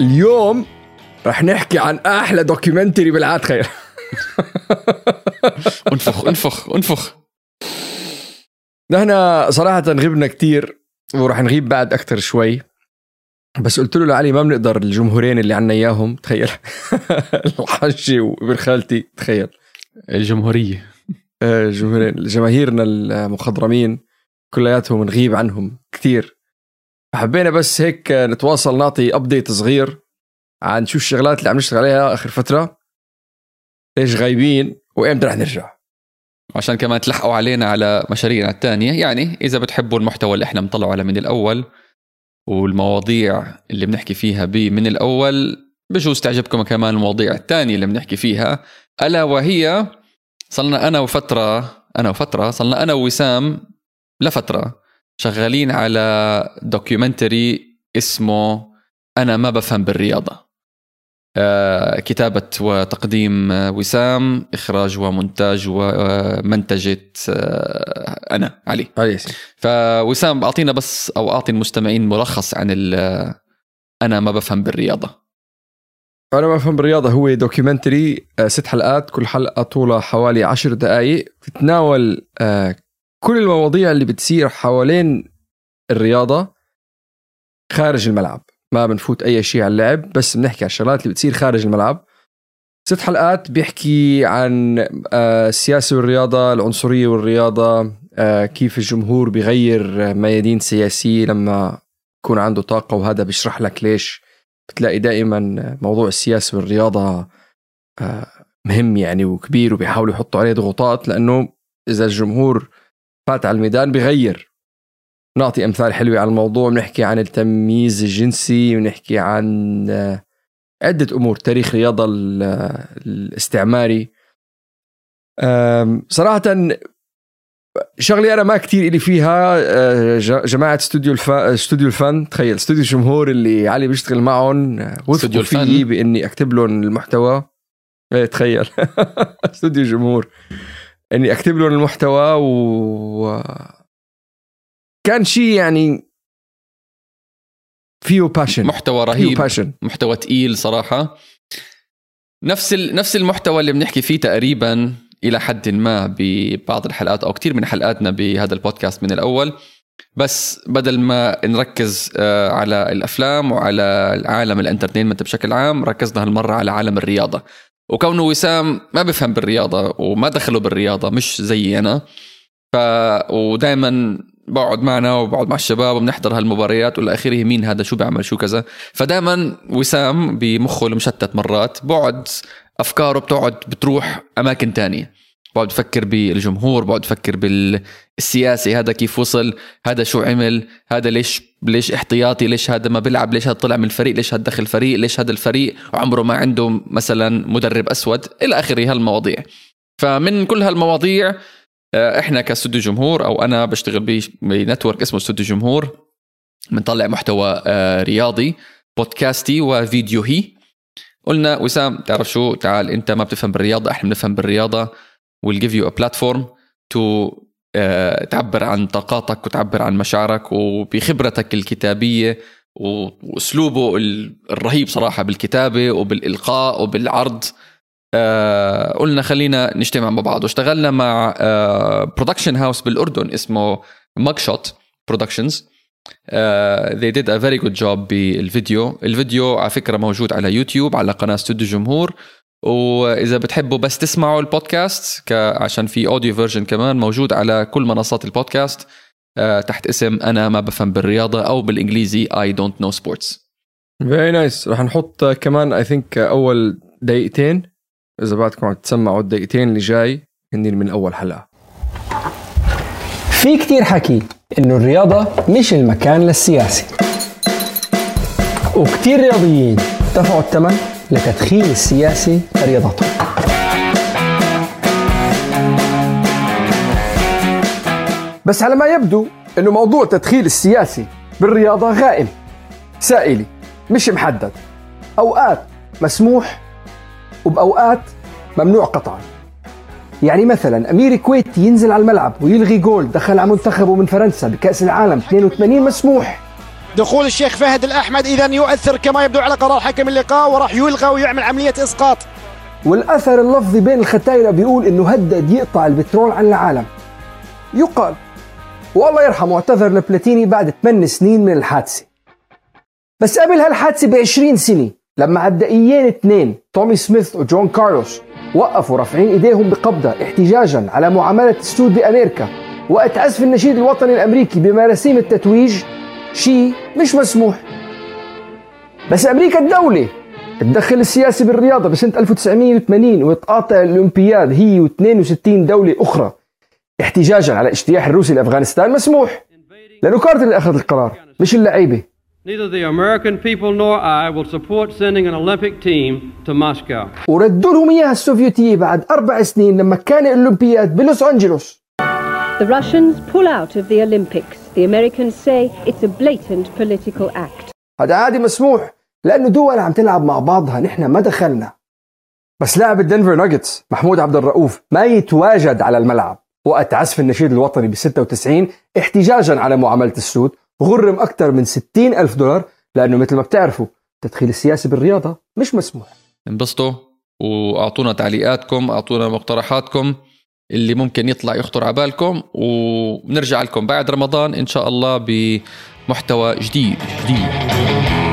اليوم رح نحكي عن أحلى دوكيومنتري بالعاد خير. انفخ انفخ انفخ. نحن صراحة غبنا كتير ورح نغيب بعد أكتر شوي. بس قلت له لعلي ما بنقدر الجمهورين اللي عنا إياهم تخيل. الحجة وابن خالتي تخيل. الجمهورية. آه، جمهورين جماهيرنا المخضرمين كلياتهم نغيب عنهم كتير. حبينا بس هيك نتواصل نعطي update صغير عن شو الشغلات اللي عم نشتغل عليها آخر فترة. ليش غايبين وإمتى رح نرجع. عشان كمان تلحقوا علينا على مشاريعنا الثانية يعني إذا بتحبوا المحتوى اللي إحنا بنطلعه على من الأول والمواضيع اللي بنحكي فيها بي من الأول بجوز تعجبكم كمان المواضيع الثانية اللي بنحكي فيها. ألا وهي صلنا أنا وفترة أنا وفترة صلنا أنا ووسام لفترة. شغالين على documentary اسمه أنا ما بفهم بالرياضة. آه، كتابة وتقديم وسام إخراج ومونتاج ومنتجة آه، أنا علي. علي فوسام أعطينا بس أو أعطي المستمعين ملخص عن أنا ما بفهم بالرياضة. أنا ما بفهم بالرياضة هو documentary آه، ست حلقات كل حلقة طولها حوالي عشر دقائق بتتناول آه، كل المواضيع اللي بتصير حوالين الرياضة خارج الملعب. ما بنفوت أي شيء على اللعب بس بنحكي عن الشغلات اللي بتصير خارج الملعب. ست حلقات بيحكي عن آه، السياسة والرياضة العنصرية والرياضة آه، كيف الجمهور بيغير ميادين سياسية لما يكون عنده طاقة وهذا بيشرح لك ليش. بتلاقي دائما موضوع السياسة والرياضة آه، مهم يعني وكبير وبيحاولوا يحطوا عليه ضغوطات لأنه إذا الجمهور فات على الميدان بيغير نعطي أمثال حلوة على الموضوع بنحكي عن التمييز الجنسي بنحكي عن آه، عدة أمور تاريخ الرياضه ال- الاستعماري. صراحة شغلي أنا ما كتير إلي فيها آه، جماعة استوديو الف... استوديو الفن. تخيل استوديو الجمهور اللي علي بيشتغل معهم آه، وثقوا؟ فيي بإني أكتب لهم المحتوى. إيه تخيل. استوديو الجمهور. اني اكتب لهم المحتوى و كان شيء يعني فيه passion محتوى فيه رهيب. passion محتوى تقيل صراحة. نفس ال... نفس المحتوى اللي بنحكي فيه تقريبا إلى حد ما ببعض الحلقات أو كتير من حلقاتنا بهذا البودكاست من الأول. بس بدل ما نركز آه، على الأفلام وعلى العالم الإنترتينمنت بشكل عام ركزنا هالمرة على عالم الرياضة. وكونه وسام ما بفهم بالرياضة وما دخله بالرياضة مش زي أنا ف ودائما بقعد معنا وبقعد مع الشباب وبنحضر هالمباريات والى آخره مين هذا شو بيعمل شو كذا. فدائما وسام بمخه المشتت مرات بقعد أفكاره بتقعد بتروح أماكن تانية. بقعد بفكر بالجمهور بقعد بفكر بالسياسي هذا كيف وصل هذا شو عمل هذا ليش ليش احتياطي ليش هذا ما بيلعب ليش هذا طلع من الفريق ليش هذا دخل الفريق ليش هذا الفريق وعمره ما عنده مثلا مدرب أسود إلى آخره هالمواضيع. فمن كل هالمواضيع آه، إحنا كاستوديو جمهور أو أنا بشتغل بنتورك اسمه استوديو جمهور بنطلع محتوى آه، رياضي بودكاستي وفيديوهي. قلنا وسام تعرف شو؟ تعال أنت ما بتفهم بالرياضة إحنا بنفهم بالرياضة. We'll give you a platform to آه، تعبر عن طاقاتك وتعبر عن مشاعرك وبخبرتك الكتابية وأسلوبه ال- الرهيب صراحة بالكتابة وبالإلقاء وبالعرض. آه قلنا خلينا نجتمع مع بعض. واشتغلنا مع production house بالأردن اسمه Mugshot Productions they did a very good job بالفيديو. الفيديو على فكرة موجود على يوتيوب على قناة استوديو جمهور وإذا بتحبوا بس تسمعوا البودكاست. عشان في audio version كمان موجود على كل منصات البودكاست آه تحت اسم أنا ما بفهم بالرياضة أو بالإنجليزي I don't know sports very nice رح نحط كمان I think أول دقيقتين. إذا بعدكم عم تسمعوا الدقيقتين اللي جاي هني من أول حلقة. في كتير حكي إنه الرياضة مش المكان للسياسي وكتير رياضيين دفعوا الثمن لتدخيل السياسي لرياضتهم بس على ما يبدو إنه موضوع تدخيل السياسي بالرياضة غائم. سائلي مش محدد. أوقات مسموح وبأوقات ممنوع قطعا. يعني مثلا أمير كويتي ينزل على الملعب ويلغي جول دخل على منتخبه من فرنسا بكأس العالم 82 مسموح. دخول الشيخ فهد الأحمد إذا يؤثر كما يبدو على قرار حكم اللقاء وراح يلغى ويعمل عملية إسقاط. والأثر اللفظي بين الختايرة بيقول إنه هدد يقطع البترول عن العالم. يقال والله يرحمه اعتذر لبلاتيني بعد 8 سنين من الحادثة. بس قبل هالحادثة ب 20 سنة لما عدائيين اثنين تومي سميث وجون كارلوس وقفوا رافعين إيديهم بقبضة احتجاجا على معاملة السود بأمريكا. وقت عزف النشيد الوطني الأمريكي بمراسيم التتويج شيء مش مسموح بس أمريكا الدولة تدخل السياسي بالرياضة بسنة 1980 وتقاطع الأولمبياد هي و62 دولة أخرى احتجاجا على اجتياح الروسي لأفغانستان مسموح لأنه كارتر اللي أخذ القرار مش اللعيبة Neither the American people nor I will support sending an Olympic team to Moscow. وردوا لهم إياها السوفيتية بعد أربع سنين لما كان الأولمبياد بلوس أنجلوس The Russians pull out of the Olympics. The Americans say it's a blatant political act. هذا عادي مسموح لأنه دول عم تلعب مع بعضها نحن ما دخلنا. بس لاعب الدنفر ناجتس محمود عبد الرؤوف ما يتواجد على الملعب. وقت عزف النشيد الوطني ب 96 احتجاجا على معاملة السود غرم أكثر من 60 ألف دولار لأنه مثل ما بتعرفوا تدخيل السياسي بالرياضة مش مسموح. انبسطوا وأعطونا تعليقاتكم أعطونا مقترحاتكم. اللي ممكن يطلع يخطر على بالكم وبنرجع لكم بعد رمضان إن شاء الله بمحتوى جديد. جديد.